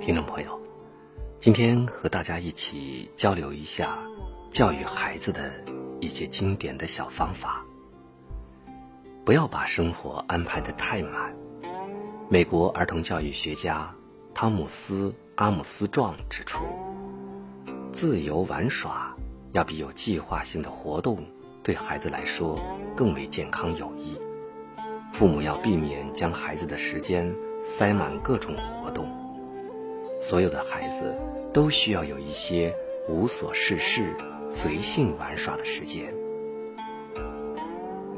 听众朋友，今天和大家一起交流一下教育孩子的一些经典的小方法。不要把生活安排的太满。美国儿童教育学家汤姆斯·阿姆斯壮指出，自由玩耍要比有计划性的活动对孩子来说更为健康有益。父母要避免将孩子的时间塞满各种活动。所有的孩子都需要有一些无所事事、随性玩耍的时间。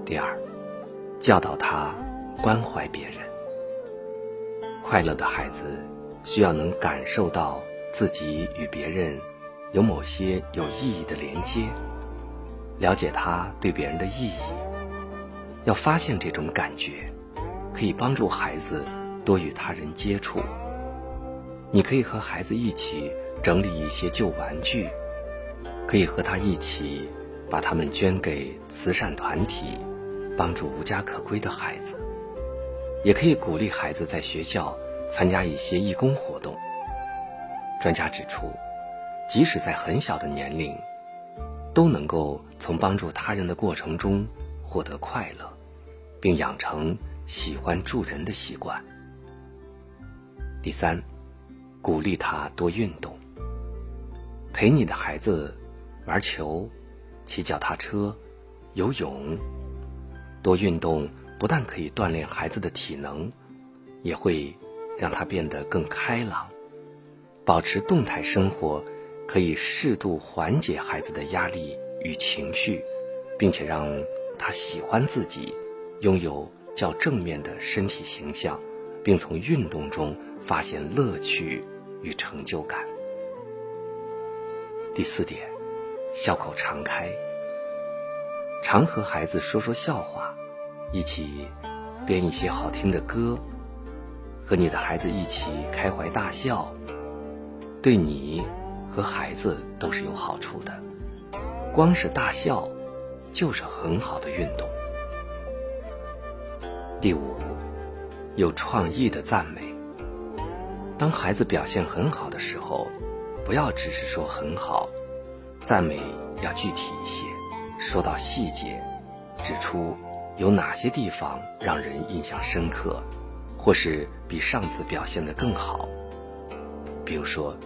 第二，教导他关怀别人。快乐的孩子需要能感受到自己与别人有某些有意义的连接，了解他对别人的意义。要发现这种感觉，可以帮助孩子多与他人接触。你可以和孩子一起整理一些旧玩具，可以和他一起把它们捐给慈善团体，帮助无家可归的孩子。也可以鼓励孩子在学校参加一些义工活动。专家指出，即使在很小的年龄，都能够从帮助他人的过程中获得快乐。并养成喜欢助人的习惯。第三，鼓励他多运动。陪你的孩子玩球、骑脚踏车、游泳，多运动不但可以锻炼孩子的体能，也会让他变得更开朗。保持动态生活，可以适度缓解孩子的压力与情绪，并且让他喜欢自己。拥有较正面的身体形象，并从运动中发现乐趣与成就感。第四点，笑口常开，常和孩子说说笑话，一起编一些好听的歌，和你的孩子一起开怀大笑，对你和孩子都是有好处的。光是大笑，就是很好的运动。第五，有创意的赞美。当孩子表现很好的时候，不要只是说很好，赞美要具体一些，说到细节，指出有哪些地方让人印象深刻，或是比上次表现的更好。比如说，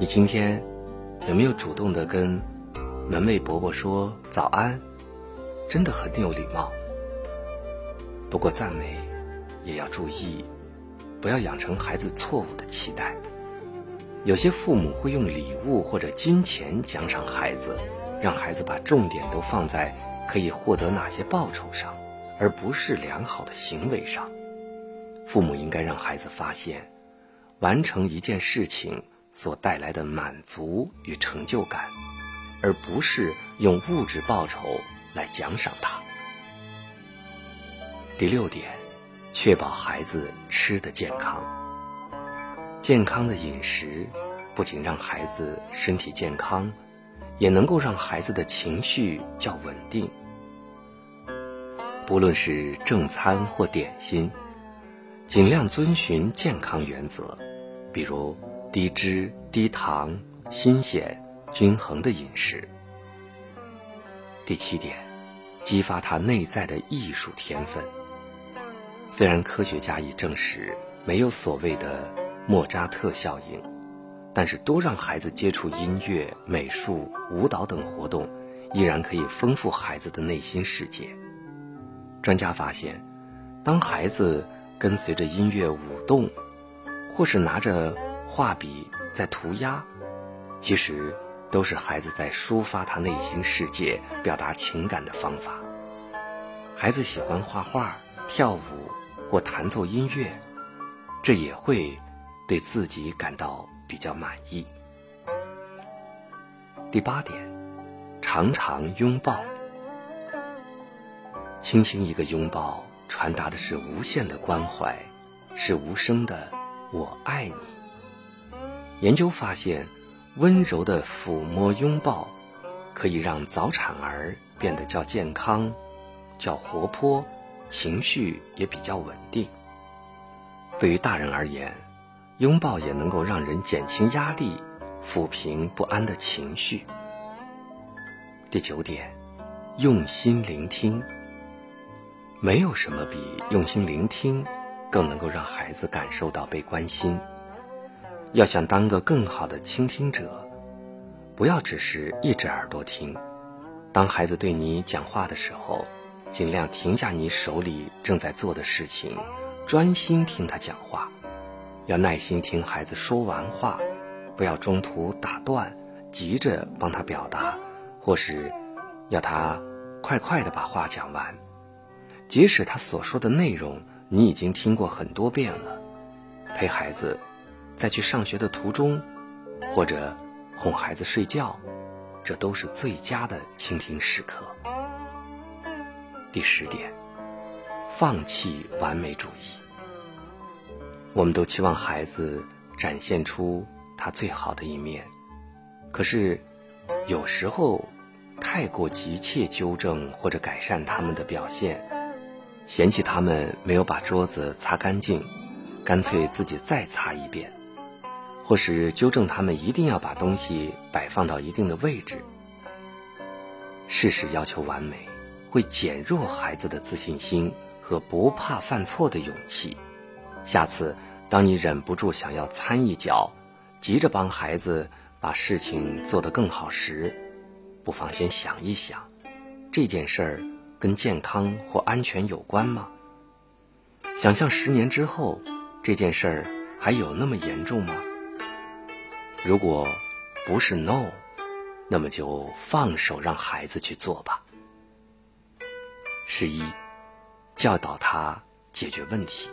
你今天有没有主动的跟门卫伯伯说早安？真的很有礼貌。不过赞美也要注意，不要养成孩子错误的期待。有些父母会用礼物或者金钱奖赏孩子，让孩子把重点都放在可以获得哪些报酬上，而不是良好的行为上。父母应该让孩子发现，完成一件事情所带来的满足与成就感，而不是用物质报酬来奖赏他。第六点，确保孩子吃的健康。健康的饮食不仅让孩子身体健康，也能够让孩子的情绪较稳定。不论是正餐或点心，尽量遵循健康原则，比如低脂、低糖、新鲜、均衡的饮食。第七点，激发他内在的艺术天分。虽然科学家已证实没有所谓的莫扎特效应，但是多让孩子接触音乐、美术、舞蹈等活动，依然可以丰富孩子的内心世界。专家发现，当孩子跟随着音乐舞动，或是拿着画笔在涂鸦，其实都是孩子在抒发他内心世界、表达情感的方法。孩子喜欢画画、跳舞。或弹奏音乐，这也会对自己感到比较满意。第八点，常常拥抱，轻轻一个拥抱，传达的是无限的关怀，是无声的“我爱你”。研究发现，温柔的抚摸拥抱，可以让早产儿变得较健康、较活泼。情绪也比较稳定。对于大人而言，拥抱也能够让人减轻压力，抚平不安的情绪。第九点，用心聆听。没有什么比用心聆听更能够让孩子感受到被关心。要想当个更好的倾听者，不要只是一只耳朵听。当孩子对你讲话的时候，尽量停下你手里正在做的事情，专心听他讲话。要耐心听孩子说完话，不要中途打断，急着帮他表达，或是要他快快的把话讲完。即使他所说的内容你已经听过很多遍了，陪孩子在去上学的途中，或者哄孩子睡觉，这都是最佳的倾听时刻。第十点，放弃完美主义。我们都期望孩子展现出他最好的一面，可是有时候太过急切纠正或者改善他们的表现，嫌弃他们没有把桌子擦干净，干脆自己再擦一遍，或是纠正他们一定要把东西摆放到一定的位置，事事要求完美。会减弱孩子的自信心和不怕犯错的勇气。下次，当你忍不住想要掺一脚，急着帮孩子把事情做得更好时，不妨先想一想，这件事儿跟健康或安全有关吗？想象十年之后，这件事儿还有那么严重吗？如果不是 no，那么就放手让孩子去做吧。十一，教导他解决问题。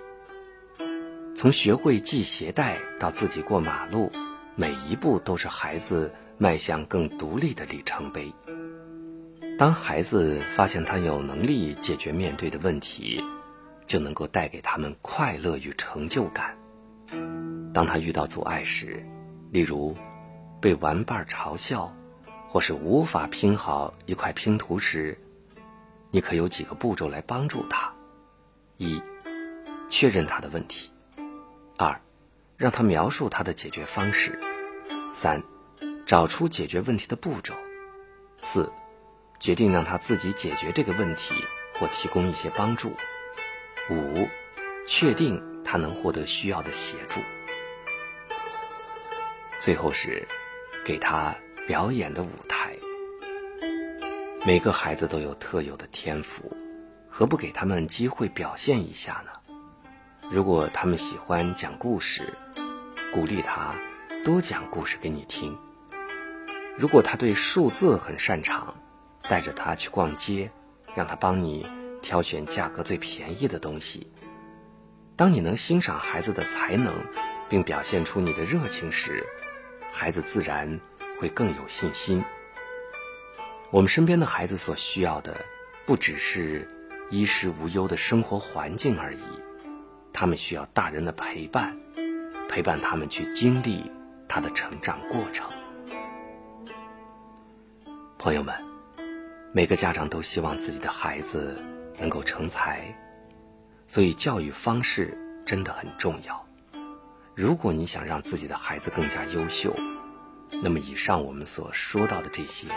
从学会系鞋带到自己过马路，每一步都是孩子迈向更独立的里程碑。当孩子发现他有能力解决面对的问题，就能够带给他们快乐与成就感。当他遇到阻碍时，例如被玩伴嘲笑，或是无法拼好一块拼图时，你可有几个步骤来帮助他：一、确认他的问题；二、让他描述他的解决方式；三、找出解决问题的步骤；四、决定让他自己解决这个问题或提供一些帮助；五、确定他能获得需要的协助；最后是给他表演的舞台。每个孩子都有特有的天赋，何不给他们机会表现一下呢？如果他们喜欢讲故事，鼓励他多讲故事给你听；如果他对数字很擅长，带着他去逛街，让他帮你挑选价格最便宜的东西。当你能欣赏孩子的才能，并表现出你的热情时，孩子自然会更有信心。我们身边的孩子所需要的，不只是衣食无忧的生活环境而已，他们需要大人的陪伴，陪伴他们去经历他的成长过程。朋友们，每个家长都希望自己的孩子能够成才，所以教育方式真的很重要。如果你想让自己的孩子更加优秀，那么以上我们所说到的这些。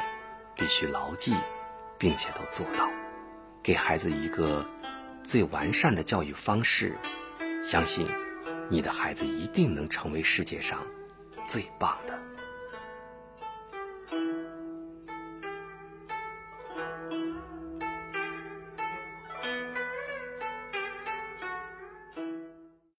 必须牢记，并且都做到，给孩子一个最完善的教育方式。相信你的孩子一定能成为世界上最棒的。